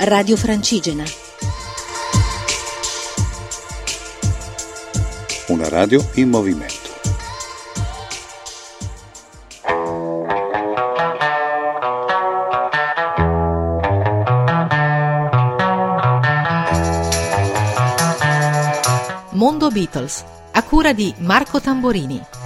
Radio Francigena. Una radio in movimento. Mondo Beatles, a cura di Marco Tamborini.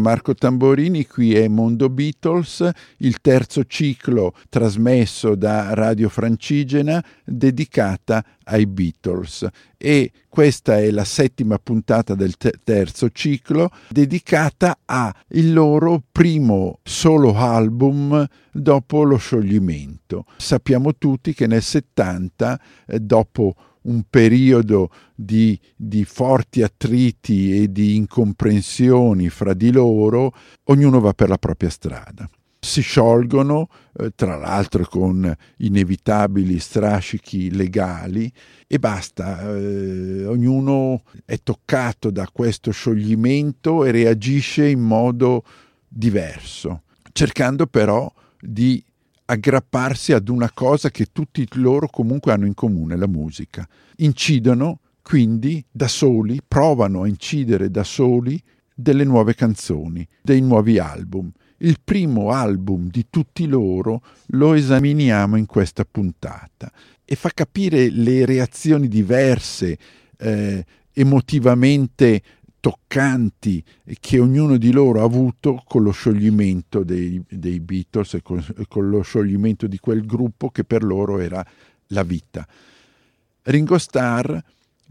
Marco Tamborini, qui è Mondo Beatles, il terzo ciclo trasmesso da Radio Francigena dedicata ai Beatles e questa è la settima puntata del terzo ciclo dedicata al loro primo solo album dopo lo scioglimento. Sappiamo tutti che nel 70, eh, dopo un periodo di, di, forti attriti e di incomprensioni fra di loro, ognuno va per la propria strada. Si sciolgono, eh, tra l'altro con inevitabili strascichi legali, e basta. Eh, ognuno è toccato da questo scioglimento e reagisce in modo diverso, cercando però di aggrapparsi ad una cosa che tutti loro comunque hanno in comune, la musica. Incidono quindi da soli, provano a incidere da soli delle nuove canzoni, dei nuovi album. Il primo album di tutti loro lo esaminiamo in questa puntata e fa capire le reazioni diverse, eh, emotivamente toccanti che ognuno di loro ha avuto con lo scioglimento dei, dei Beatles e con, con, lo scioglimento di quel gruppo che per loro era la vita. Ringo Starr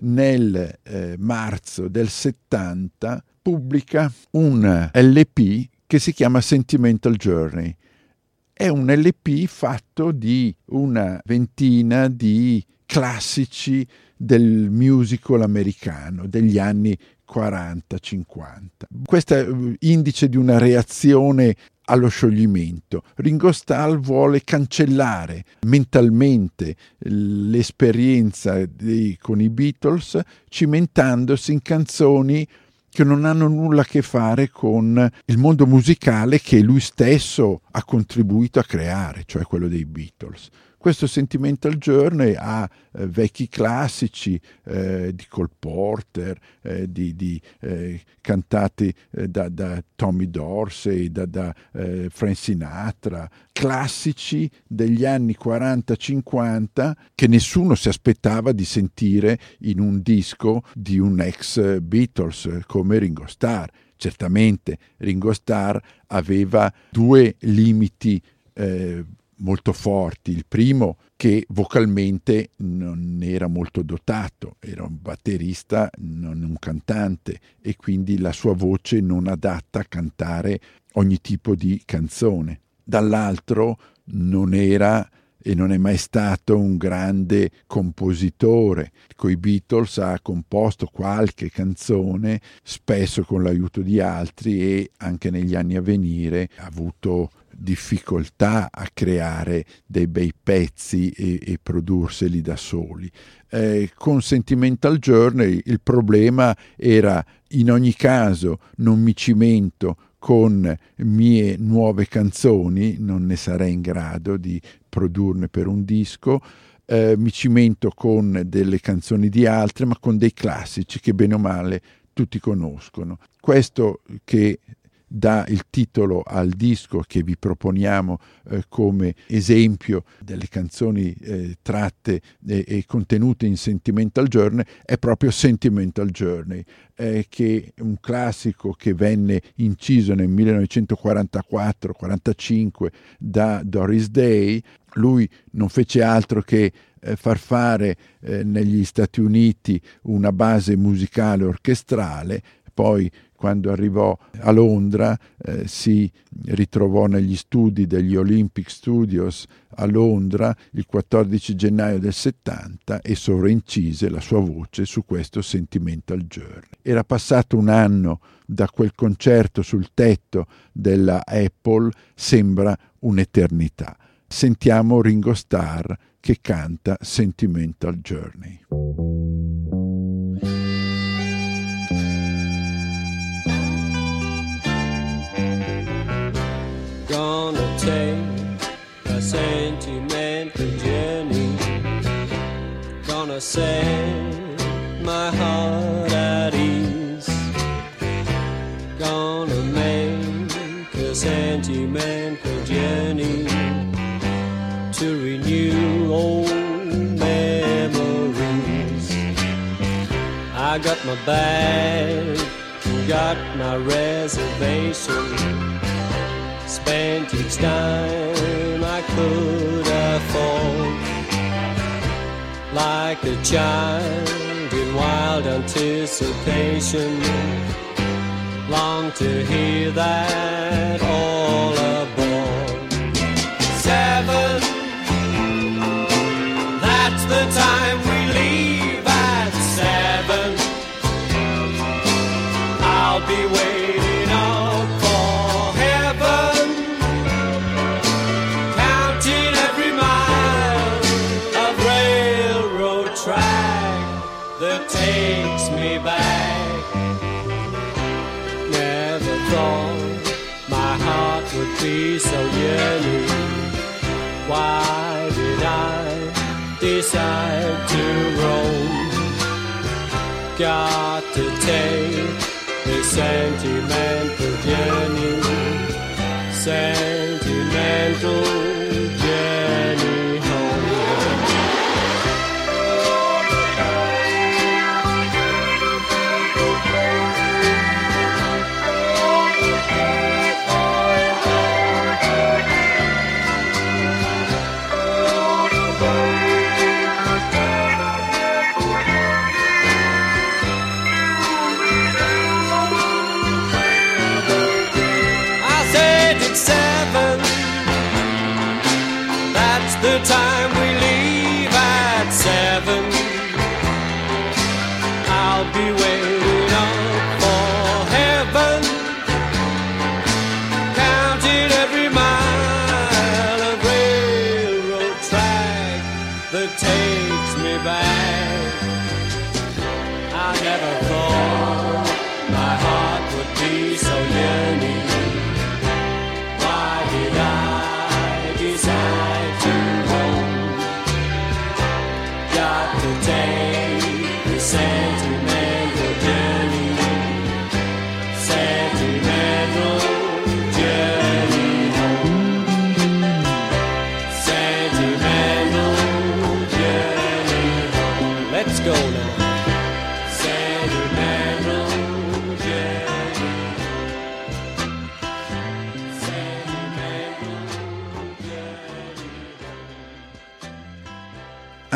nel eh, marzo del 70 pubblica un LP che si chiama Sentimental Journey. È un LP fatto di una ventina di classici del musical americano degli anni 40-50. Questo è eh, indice di una reazione allo scioglimento. Ringo Starr vuole cancellare mentalmente l'esperienza di, con i Beatles cimentandosi in canzoni che non hanno nulla a che fare con il mondo musicale che lui stesso ha contribuito a creare, cioè quello dei Beatles. Questo Sentimental Journey ha eh, vecchi classici eh, di Cole Porter, eh, di, di eh, cantati eh, da, da, Tommy Dorsey, da, da eh, Frank Sinatra, classici degli anni 40-50 che nessuno si aspettava di sentire in un disco di un ex Beatles come Ringo Starr. Certamente Ringo Starr aveva due limiti eh, molto forti. Il primo che vocalmente non era molto dotato, era un batterista, non un cantante e quindi la sua voce non adatta a cantare ogni tipo di canzone. Dall'altro non era e non è mai stato un grande compositore. Con i Beatles ha composto qualche canzone, spesso con l'aiuto di altri e anche negli anni a venire ha avuto difficoltà a creare dei bei pezzi e, e produrseli da soli. Eh, con Sentimental Journey il problema era in ogni caso non mi cimento con mie nuove canzoni, non ne sarei in grado di produrne per un disco, eh, mi cimento con delle canzoni di altre, ma con dei classici che bene o male tutti conoscono. Questo che dà il titolo al disco che vi proponiamo eh, come esempio delle canzoni eh, tratte e, e, contenute in Sentimental Journey è proprio Sentimental Journey, eh, che è un classico che venne inciso nel 1944-45 da Doris Day. Lui non fece altro che eh, far fare eh, negli Stati Uniti una base musicale orchestrale, poi quando arrivò a Londra eh, si ritrovò negli studi degli Olympic Studios a Londra il 14 gennaio del 70 e sovraincise la sua voce su questo Sentimental Journey. Era passato un anno da quel concerto sul tetto della Apple, sembra un'eternità. Sentiamo Ringo Starr che canta Sentimental Journey. Set my heart at ease. Gonna make a sentimental journey to renew old memories. I got my bag, got my reservation. Spent each time I could afford like a child in wild anticipation. Long to hear that all aboard. Decide to roam? Got to take a sentimental journey, sentimental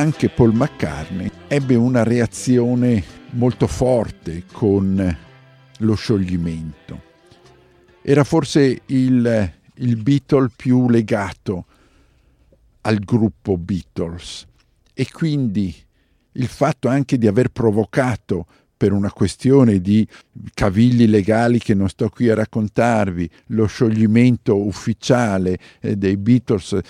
anche Paul McCartney ebbe una reazione molto forte con lo scioglimento. Era forse il, il Beatle più legato al gruppo Beatles e quindi il fatto anche di aver provocato per una questione di cavigli legali che non sto qui a raccontarvi, lo scioglimento ufficiale eh, dei Beatles eh,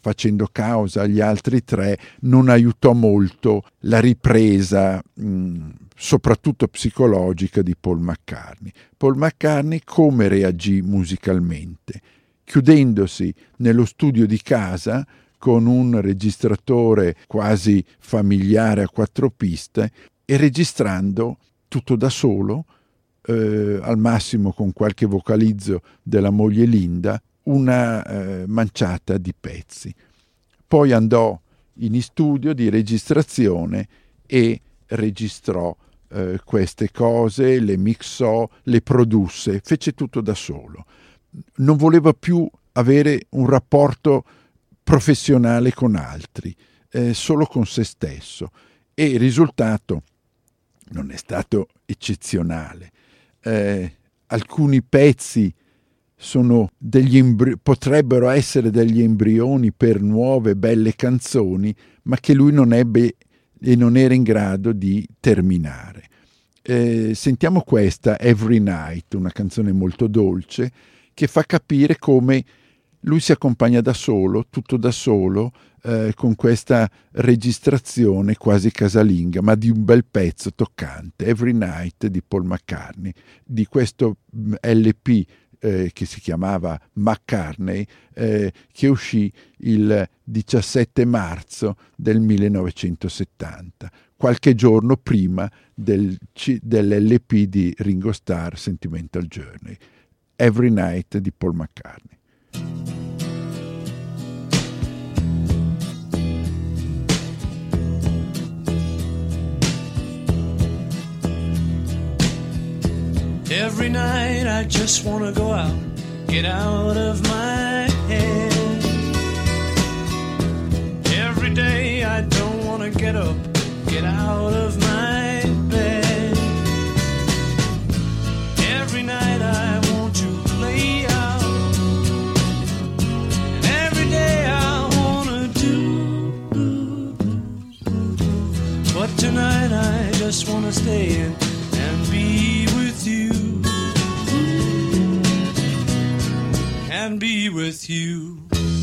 facendo causa agli altri tre, non aiutò molto la ripresa mh, soprattutto psicologica di Paul McCartney. Paul McCartney come reagì musicalmente? Chiudendosi nello studio di casa con un registratore quasi familiare a quattro piste e registrando tutto da solo, eh, al massimo con qualche vocalizzo della moglie Linda, una eh, manciata di pezzi. Poi andò in studio di registrazione e registrò eh, queste cose, le mixò, le produsse, fece tutto da solo. Non voleva più avere un rapporto professionale con altri, eh, solo con se stesso. E il risultato non è stato eccezionale. Eh, alcuni pezzi embri- potrebbero essere degli embrioni per nuove belle canzoni, ma che lui non ebbe e non era in grado di terminare. Eh, sentiamo questa Every Night, una canzone molto dolce, che fa capire come lui si accompagna da solo, tutto da solo, eh, con questa registrazione quasi casalinga, ma di un bel pezzo toccante, Every Night di Paul McCartney, di questo LP eh, che si chiamava McCartney, eh, che uscì il 17 marzo del 1970, qualche giorno prima del, dell'LP di Ringo Starr Sentimental Journey, Every Night di Paul McCartney. Every night I just wanna go out, get out of my head. Every day I don't wanna get up, get out of my bed. Every night I want to play out, every day I wanna do. But tonight I just wanna stay in and be And be with you.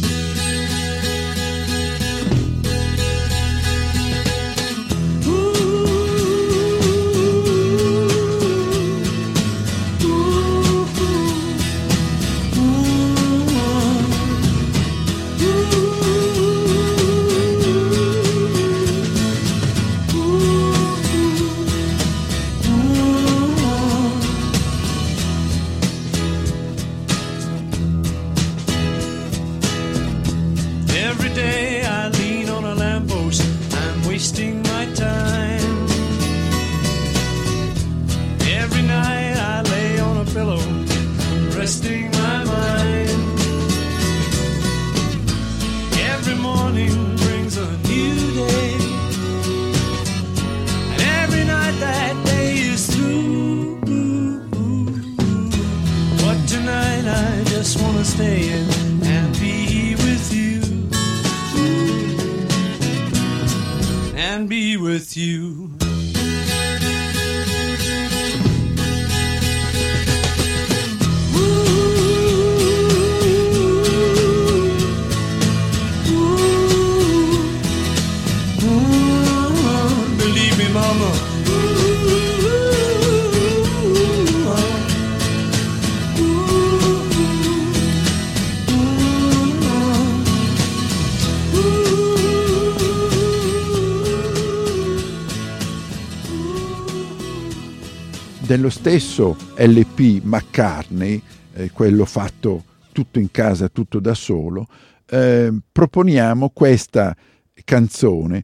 Dello stesso LP McCartney, eh, quello fatto tutto in casa, tutto da solo, eh, proponiamo questa canzone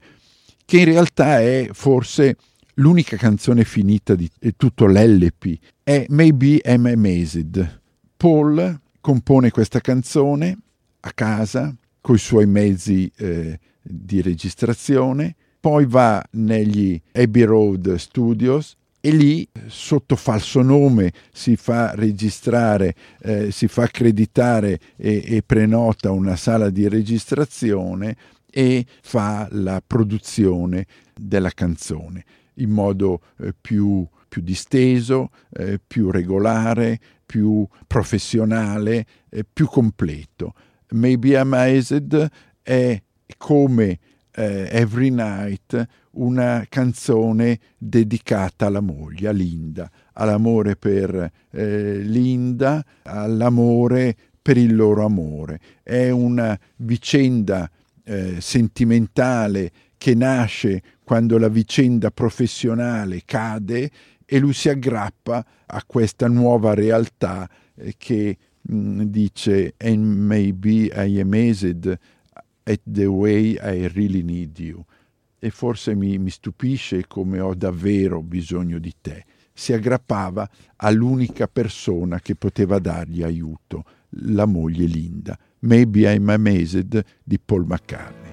che in realtà è forse l'unica canzone finita di tutto l'LP, è Maybe I'm Amazed. Paul compone questa canzone a casa con i suoi mezzi eh, di registrazione, poi va negli Abbey Road Studios e lì sotto falso nome si fa registrare, eh, si fa accreditare e, e prenota una sala di registrazione e fa la produzione della canzone in modo eh, più, più disteso, eh, più regolare, più professionale, eh, più completo. Maybe Amazed è come eh, Every Night una canzone dedicata alla moglie, a Linda, all'amore per eh, Linda, all'amore per il loro amore. È una vicenda eh, sentimentale che nasce quando la vicenda professionale cade e lui si aggrappa a questa nuova realtà eh, che mh, dice and maybe I am amazed at the way I really need you e forse mi, mi stupisce come ho davvero bisogno di te. Si aggrappava all'unica persona che poteva dargli aiuto, la moglie Linda. Maybe I'm Amazed di Paul McCartney.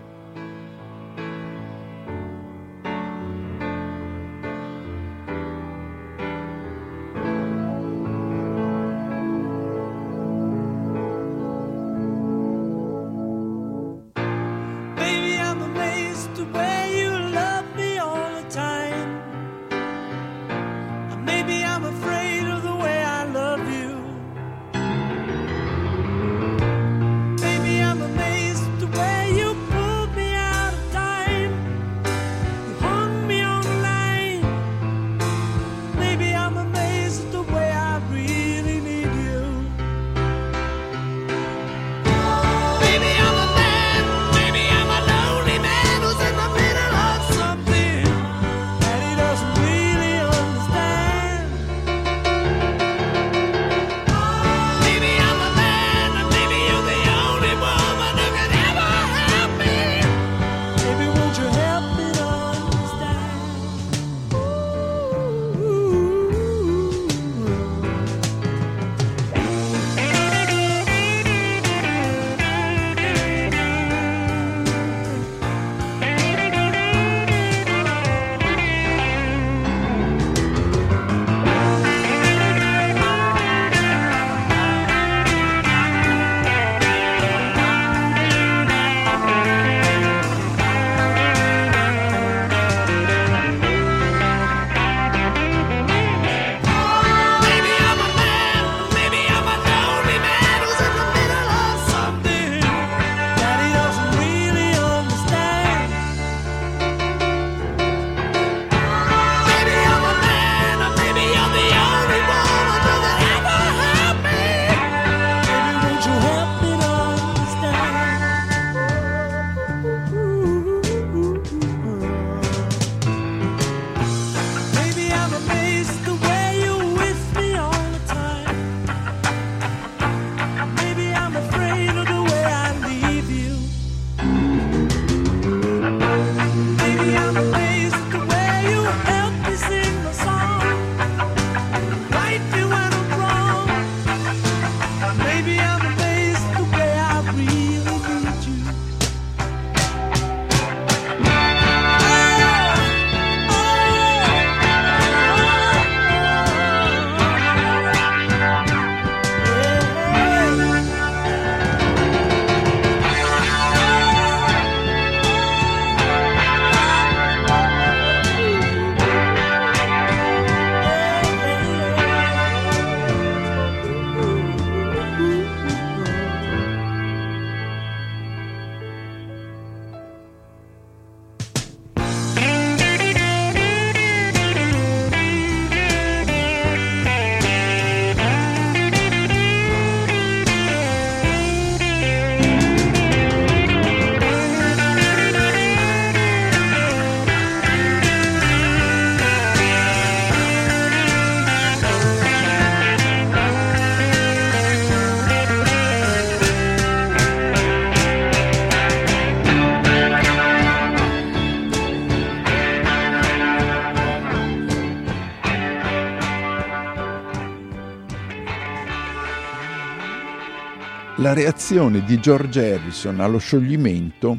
Reazione di George Harrison allo scioglimento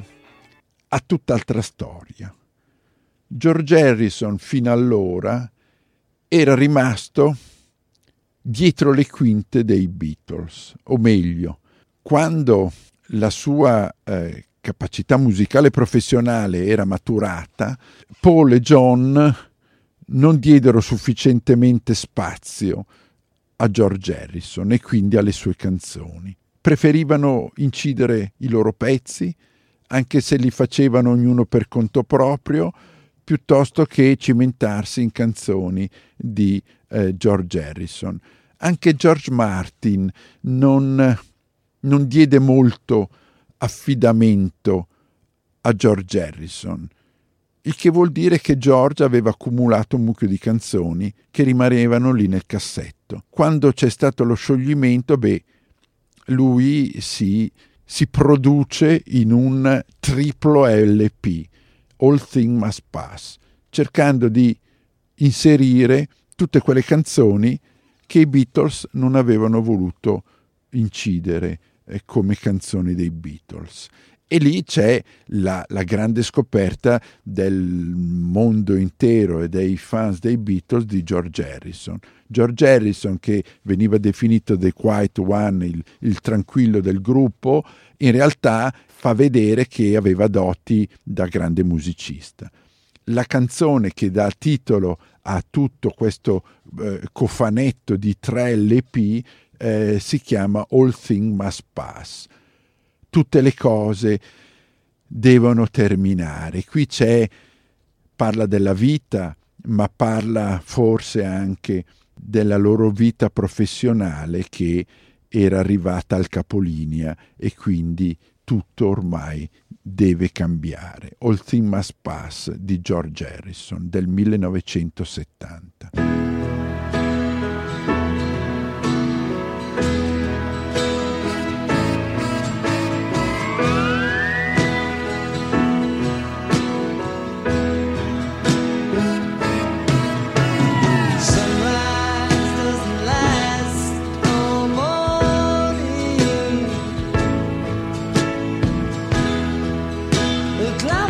ha tutt'altra storia. George Harrison fino allora era rimasto dietro le quinte dei Beatles, o meglio, quando la sua eh, capacità musicale professionale era maturata, Paul e John non diedero sufficientemente spazio a George Harrison e quindi alle sue canzoni. Preferivano incidere i loro pezzi, anche se li facevano ognuno per conto proprio, piuttosto che cimentarsi in canzoni di eh, George Harrison. Anche George Martin non, non diede molto affidamento a George Harrison, il che vuol dire che George aveva accumulato un mucchio di canzoni che rimanevano lì nel cassetto. Quando c'è stato lo scioglimento, beh, lui si, si produce in un triplo LP, All Thing Must Pass, cercando di inserire tutte quelle canzoni che i Beatles non avevano voluto incidere eh, come canzoni dei Beatles. E lì c'è la, la, grande scoperta del mondo intero e dei fans dei Beatles di George Harrison. George Harrison, che veniva definito The Quiet One, il, il tranquillo del gruppo, in realtà fa vedere che aveva doti da grande musicista. La canzone che dà titolo a tutto questo eh, cofanetto di tre LP eh, si chiama All Things Must Pass. Tutte le cose devono terminare. Qui c'è, parla della vita, ma parla forse anche della loro vita professionale che era arrivata al capolinea e quindi tutto ormai deve cambiare. All Things Must Pass di George Harrison del 1970. cloud.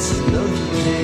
it's nothing.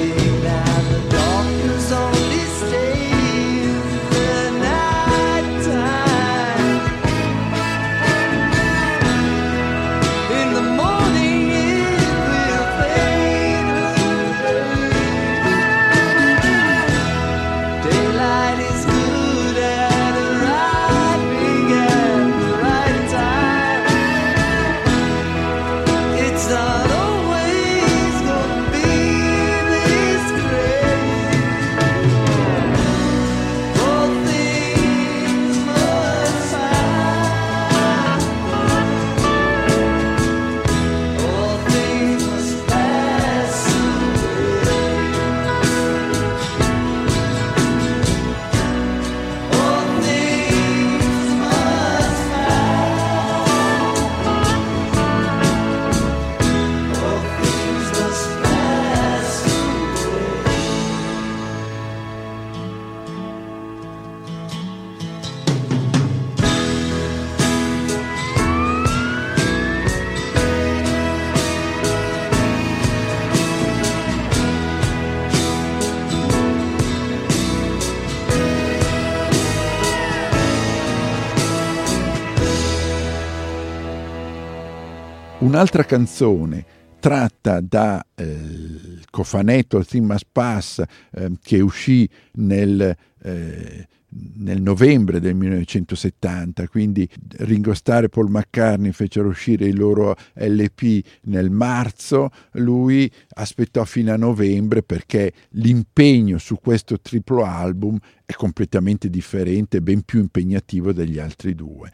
Un'altra canzone tratta dal eh, cofanetto Must Pass eh, che uscì nel, eh, nel, novembre del 1970, quindi Ringo Starr e Paul McCartney fecero uscire il loro LP nel marzo, lui aspettò fino a novembre perché l'impegno su questo triplo album è completamente differente, ben più impegnativo degli altri due.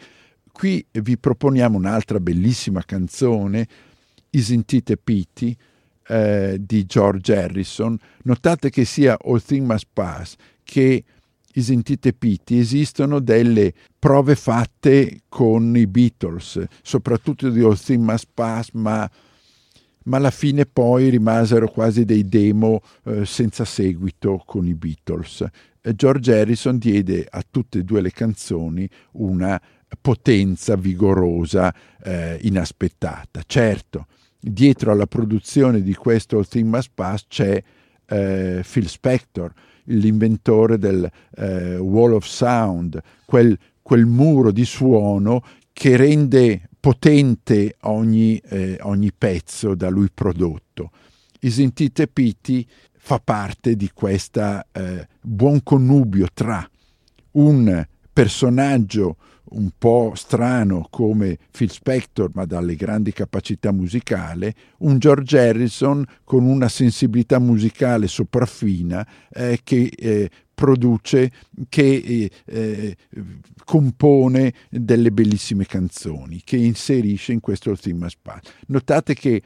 Qui vi proponiamo un'altra bellissima canzone, Isn't It a Pity, eh, di George Harrison. Notate che sia All Things Must Pass che Isn't It a Pity esistono delle prove fatte con i Beatles, soprattutto di All Things Must Pass, ma, ma alla fine poi rimasero quasi dei demo eh, senza seguito con i Beatles. George Harrison diede a tutte e due le canzoni una potenza vigorosa, eh, inaspettata. Certo, dietro alla produzione di questo Thing Must Pass c'è eh, Phil Spector, l'inventore del eh, Wall of Sound, quel, quel, muro di suono che rende potente ogni, eh, ogni pezzo da lui prodotto. Isintite Piti fa parte di questo eh, buon connubio tra un personaggio un po' strano come Phil Spector, ma dalle grandi capacità musicali, un George Harrison con una sensibilità musicale sopraffina eh, che eh, produce, che eh, eh compone delle bellissime canzoni, che inserisce in questo Theme Spa. Notate che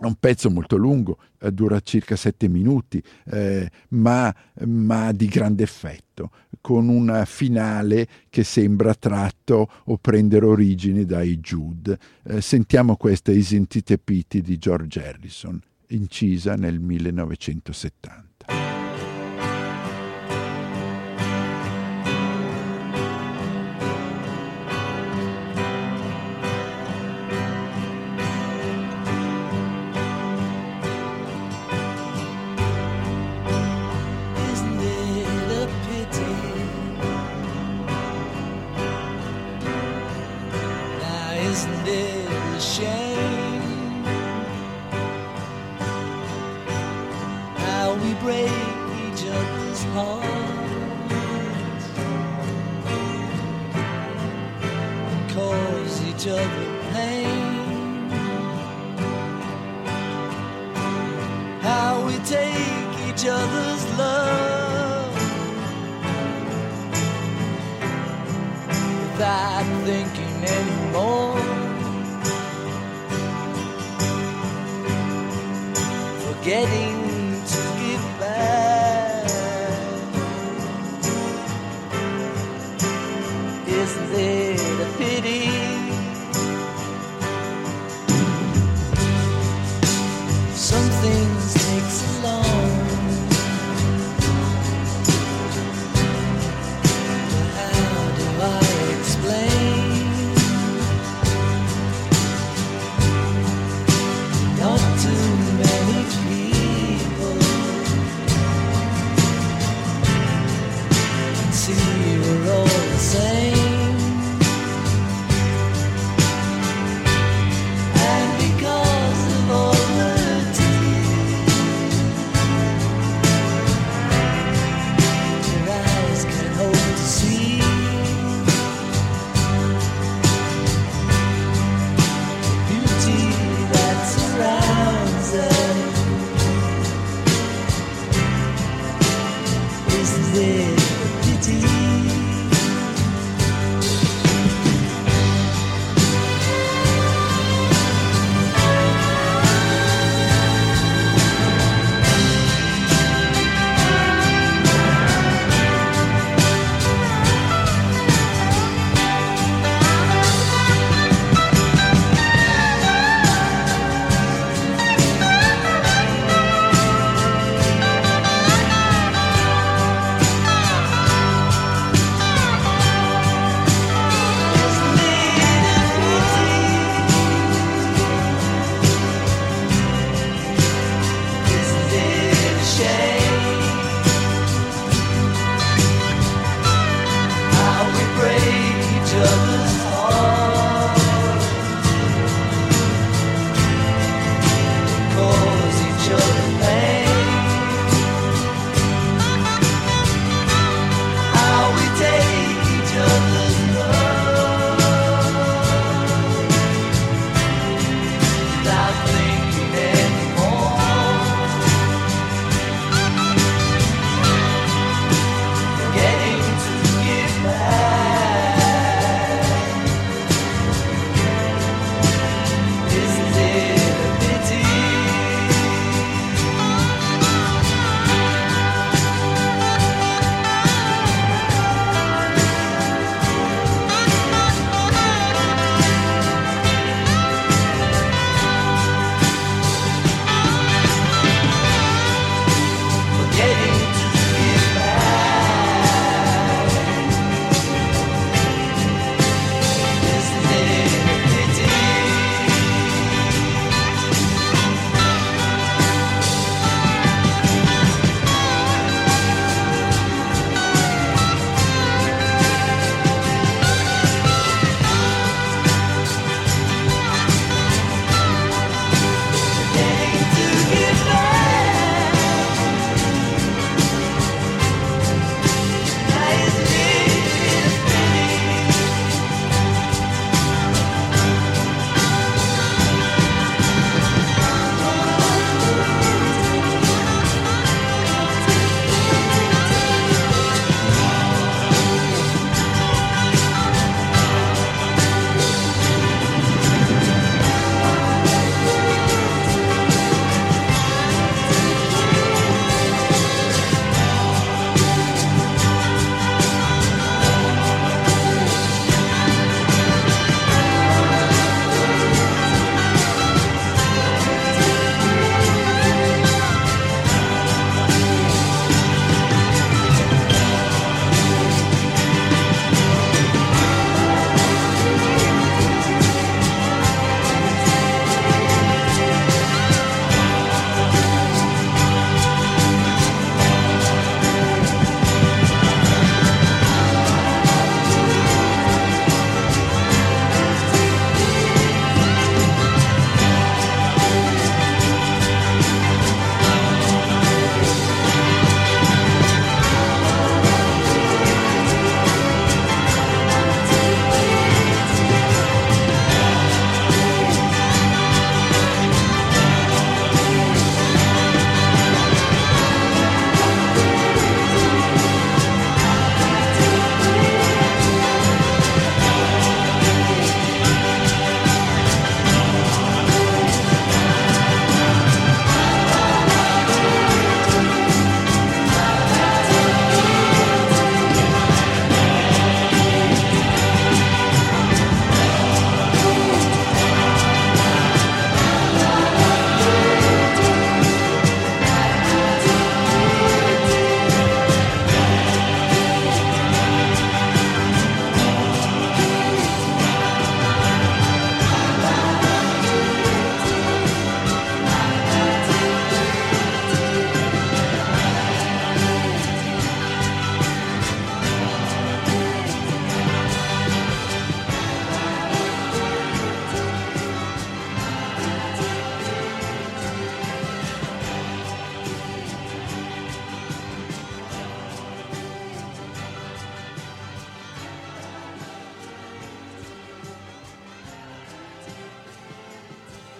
è un pezzo molto lungo, eh, dura circa sette minuti, eh, ma, ma, di grande effetto, con un finale che sembra tratto o prendere origine dai Jude. Eh, sentiamo questa Isn't It Pity di George Harrison, incisa nel 1970.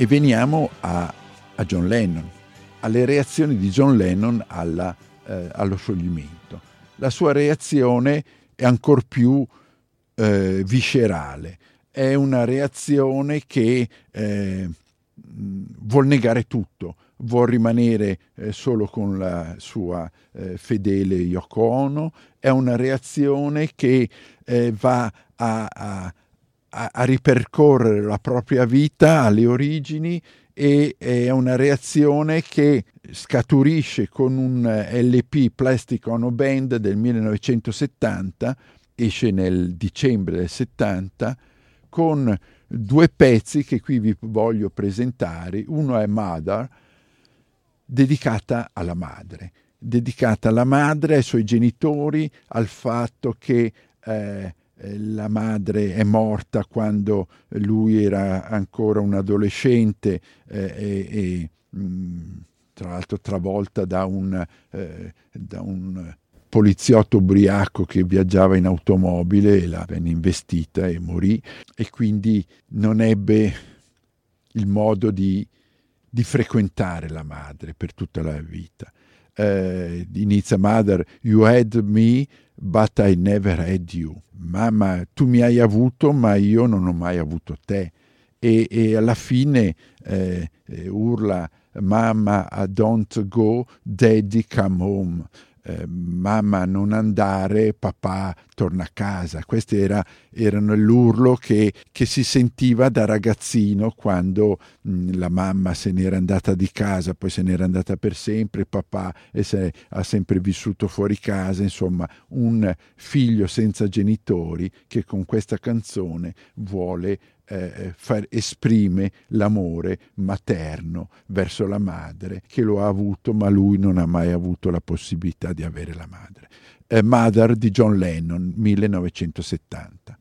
Veniamo a, a John Lennon, alle reazioni di John Lennon alla, eh, allo scioglimento. La sua reazione è ancor più eh, viscerale, è una reazione che eh, vuol negare tutto, vuol rimanere eh, solo con la sua eh, fedele Yoko Ono, è una reazione che eh, va a, a, a, ripercorrere la propria vita alle origini e è una reazione che scaturisce con un LP Plastic Ono Band del 1970, esce nel dicembre del 70, con due pezzi che qui vi voglio presentare. Uno è Mother, dedicata alla madre, dedicata alla madre, ai suoi genitori, al fatto che eh, la madre è morta quando lui era ancora un adolescente eh, e, e mm, tra l'altro travolta da un, eh, da un poliziotto ubriaco che viaggiava in automobile e la venne investita e morì e quindi non ebbe il modo di di frequentare la madre per tutta la vita. Uh, inizia Mother, you had me, but I never had you. Mamma, tu mi hai avuto, ma io non ho mai avuto te. E, e alla fine eh, urla, mamma, don't go, daddy come home eh, mamma non andare, papà torna a casa. Questo era, l'urlo che, che, si sentiva da ragazzino quando mh, la mamma se n'era andata di casa, poi se n'era andata per sempre, papà se, ha sempre vissuto fuori casa, insomma un figlio senza genitori che con questa canzone vuole eh, eh, far, esprime l'amore materno verso la madre che lo ha avuto ma lui non ha mai avuto la possibilità di avere la madre. Eh, Mother di John Lennon, 1970.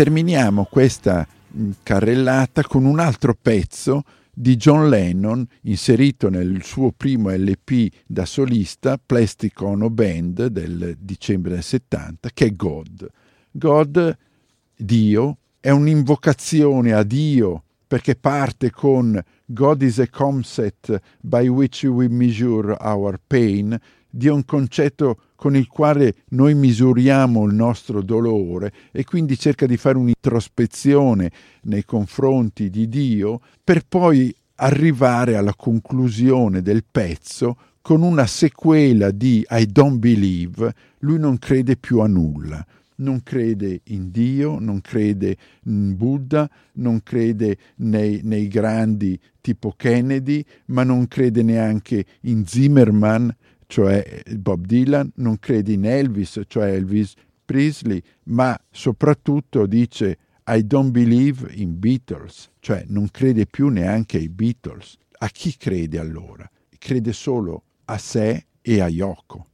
Terminiamo questa mh, carrellata con un altro pezzo di John Lennon inserito nel suo primo LP da solista, Plastic Ono Band del dicembre del 70, che è God. God, Dio, è un'invocazione a Dio perché parte con God is a concept by which we measure our pain, Dio è un concetto con il quale noi misuriamo il nostro dolore e quindi cerca di fare un'introspezione nei confronti di Dio per poi arrivare alla conclusione del pezzo con una sequela di I don't believe, lui non crede più a nulla. Non crede in Dio, non crede in Buddha, non crede nei, nei, grandi tipo Kennedy, ma non crede neanche in Zimmerman, cioè Bob Dylan, non crede in Elvis, cioè Elvis Presley, ma soprattutto dice I don't believe in Beatles, cioè non crede più neanche ai Beatles. A chi crede allora? Crede solo a sé e a Yoko.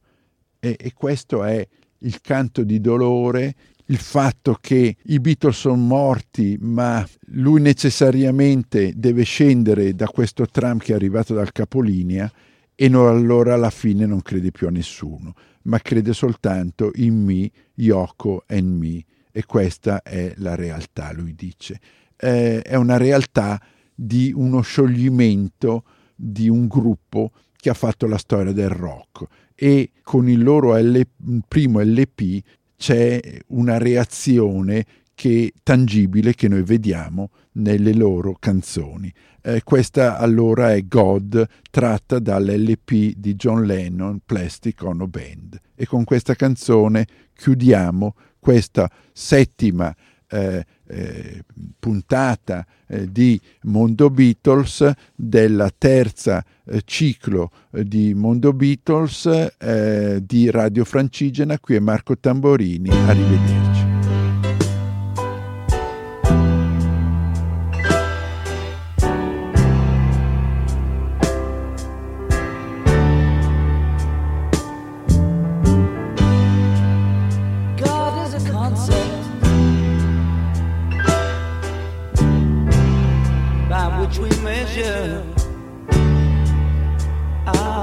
E, e questo è il canto di dolore, il fatto che i Beatles sono morti, ma lui necessariamente deve scendere da questo tram che è arrivato dal capolinea e non, allora alla fine non crede più a nessuno, ma crede soltanto in me, Yoko and me. E questa è la realtà, lui dice. Eh, è una realtà di uno scioglimento di un gruppo che ha fatto la storia del rock e con il loro L, primo LP c'è una reazione che, tangibile che noi vediamo nelle loro canzoni. Eh, questa allora è God tratta dall'LP di John Lennon Plastic Ono Band e con questa canzone chiudiamo questa settima eh, eh, puntata eh, di Mondo Beatles della terza eh, ciclo eh, di Mondo Beatles eh, di Radio Francigena. Qui è Marco Tamborini, arrivederci.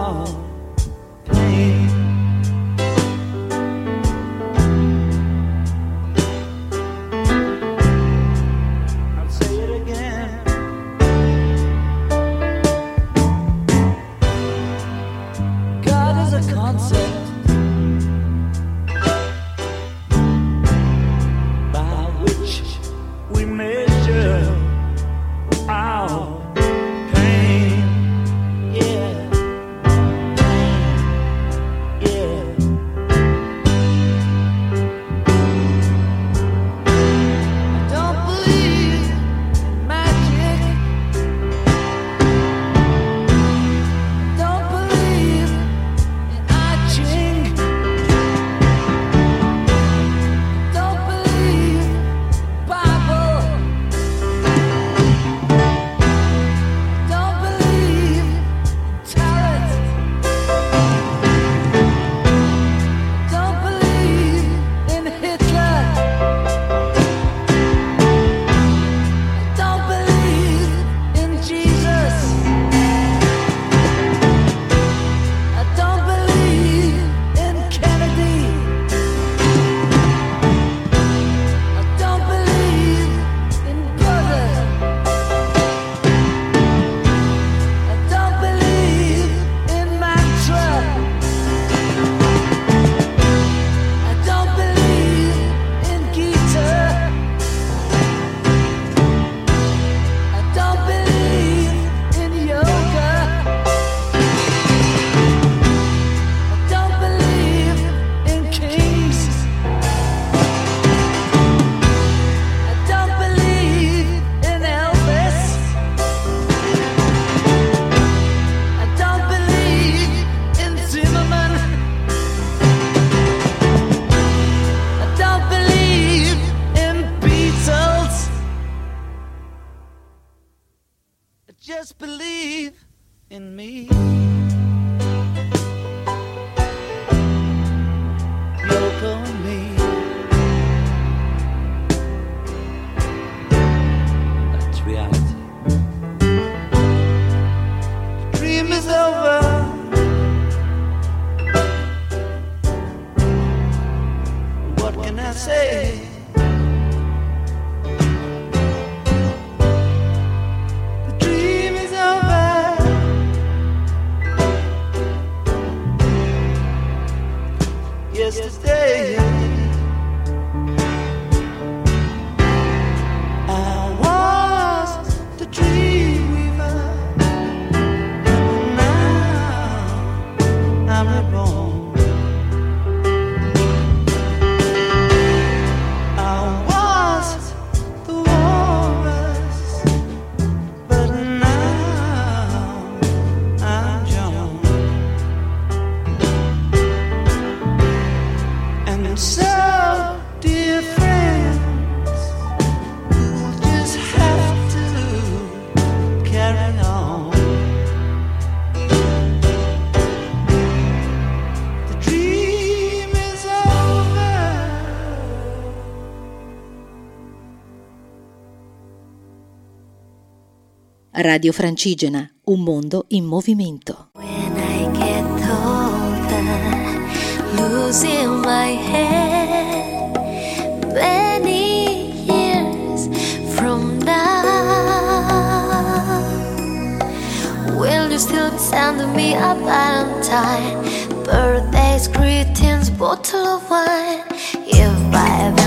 Oh. Radio Francigena, un mondo in movimento. you still send me a Valentine? Birthdays, greetings, bottle of wine. If I ever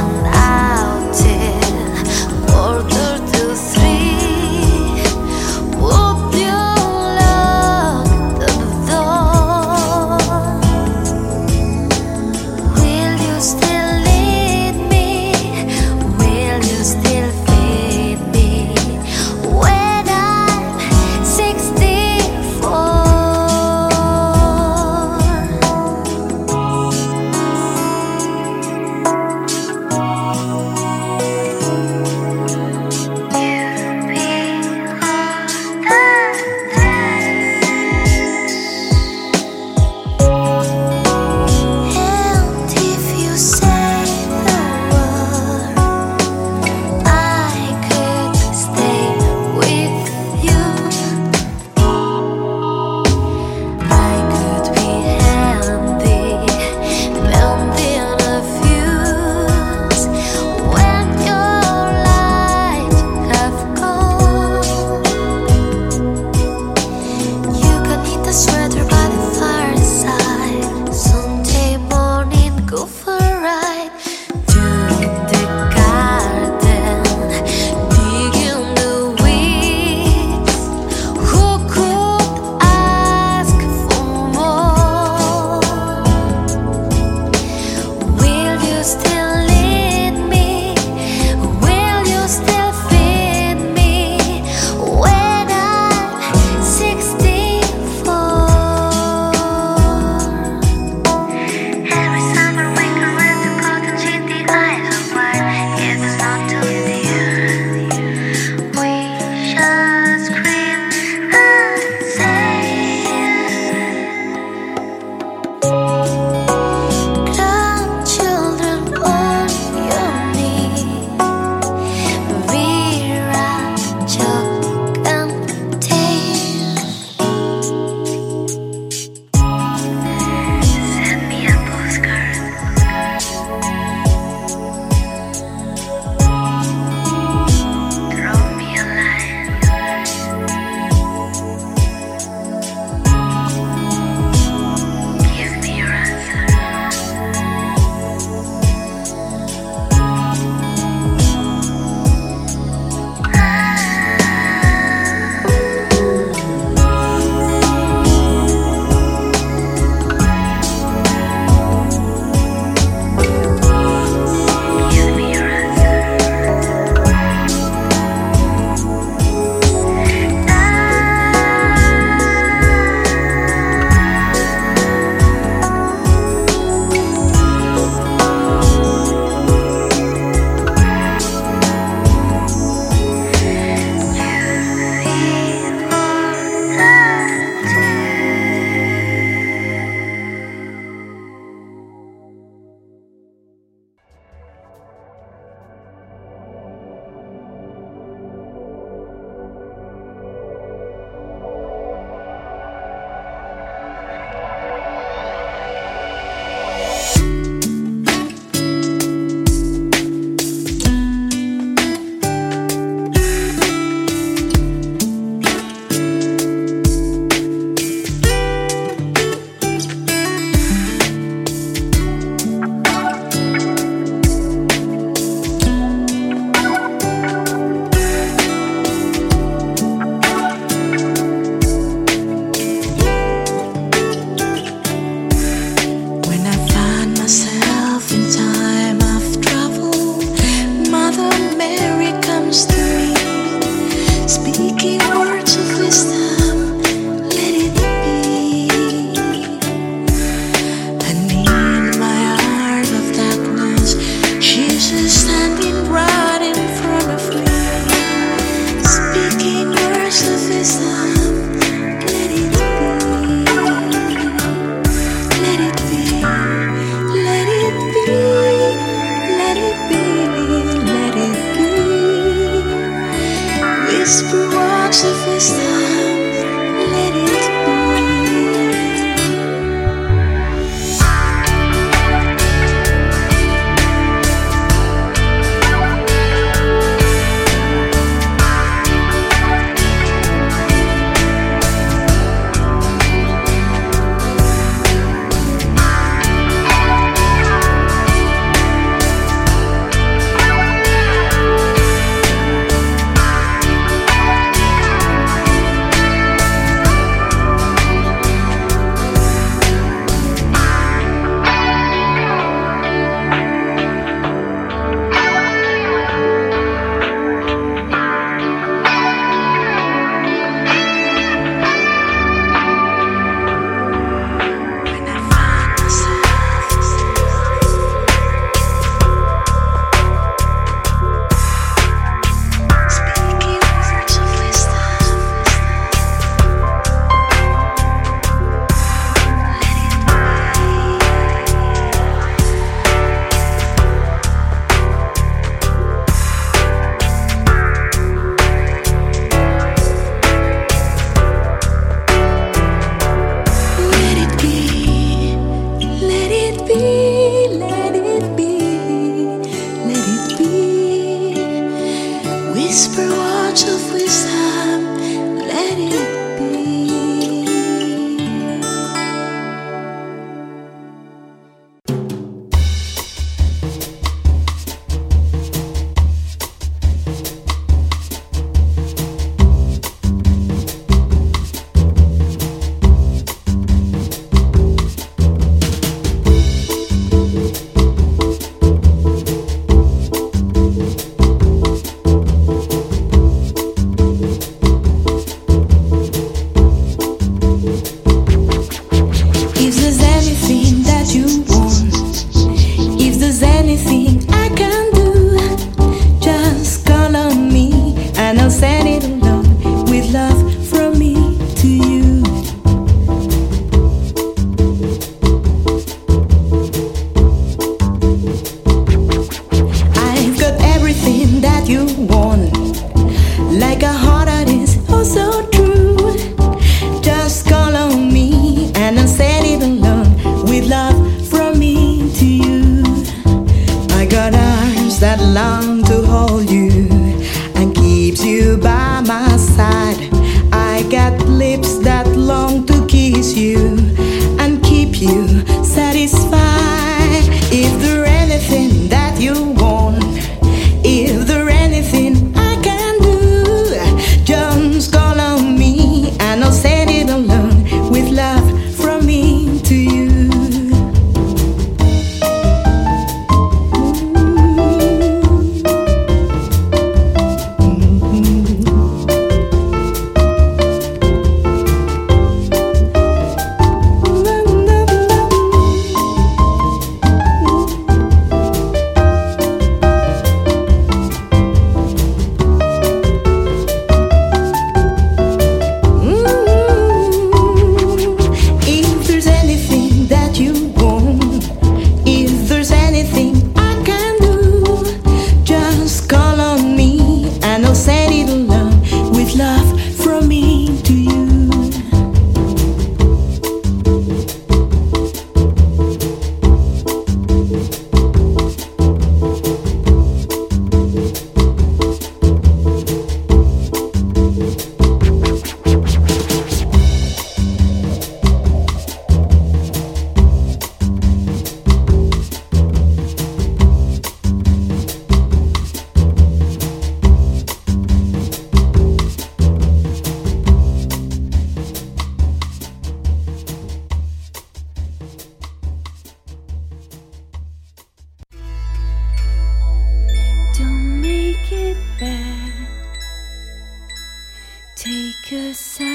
just